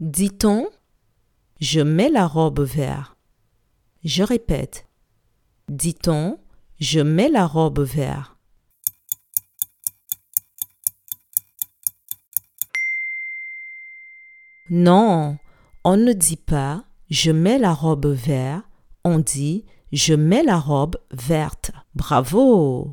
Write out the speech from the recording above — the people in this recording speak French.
Dit-on Je mets la robe vert. Je répète. Dit-on Je mets la robe vert. Non, on ne dit pas je mets la robe vert, on dit je mets la robe verte. Bravo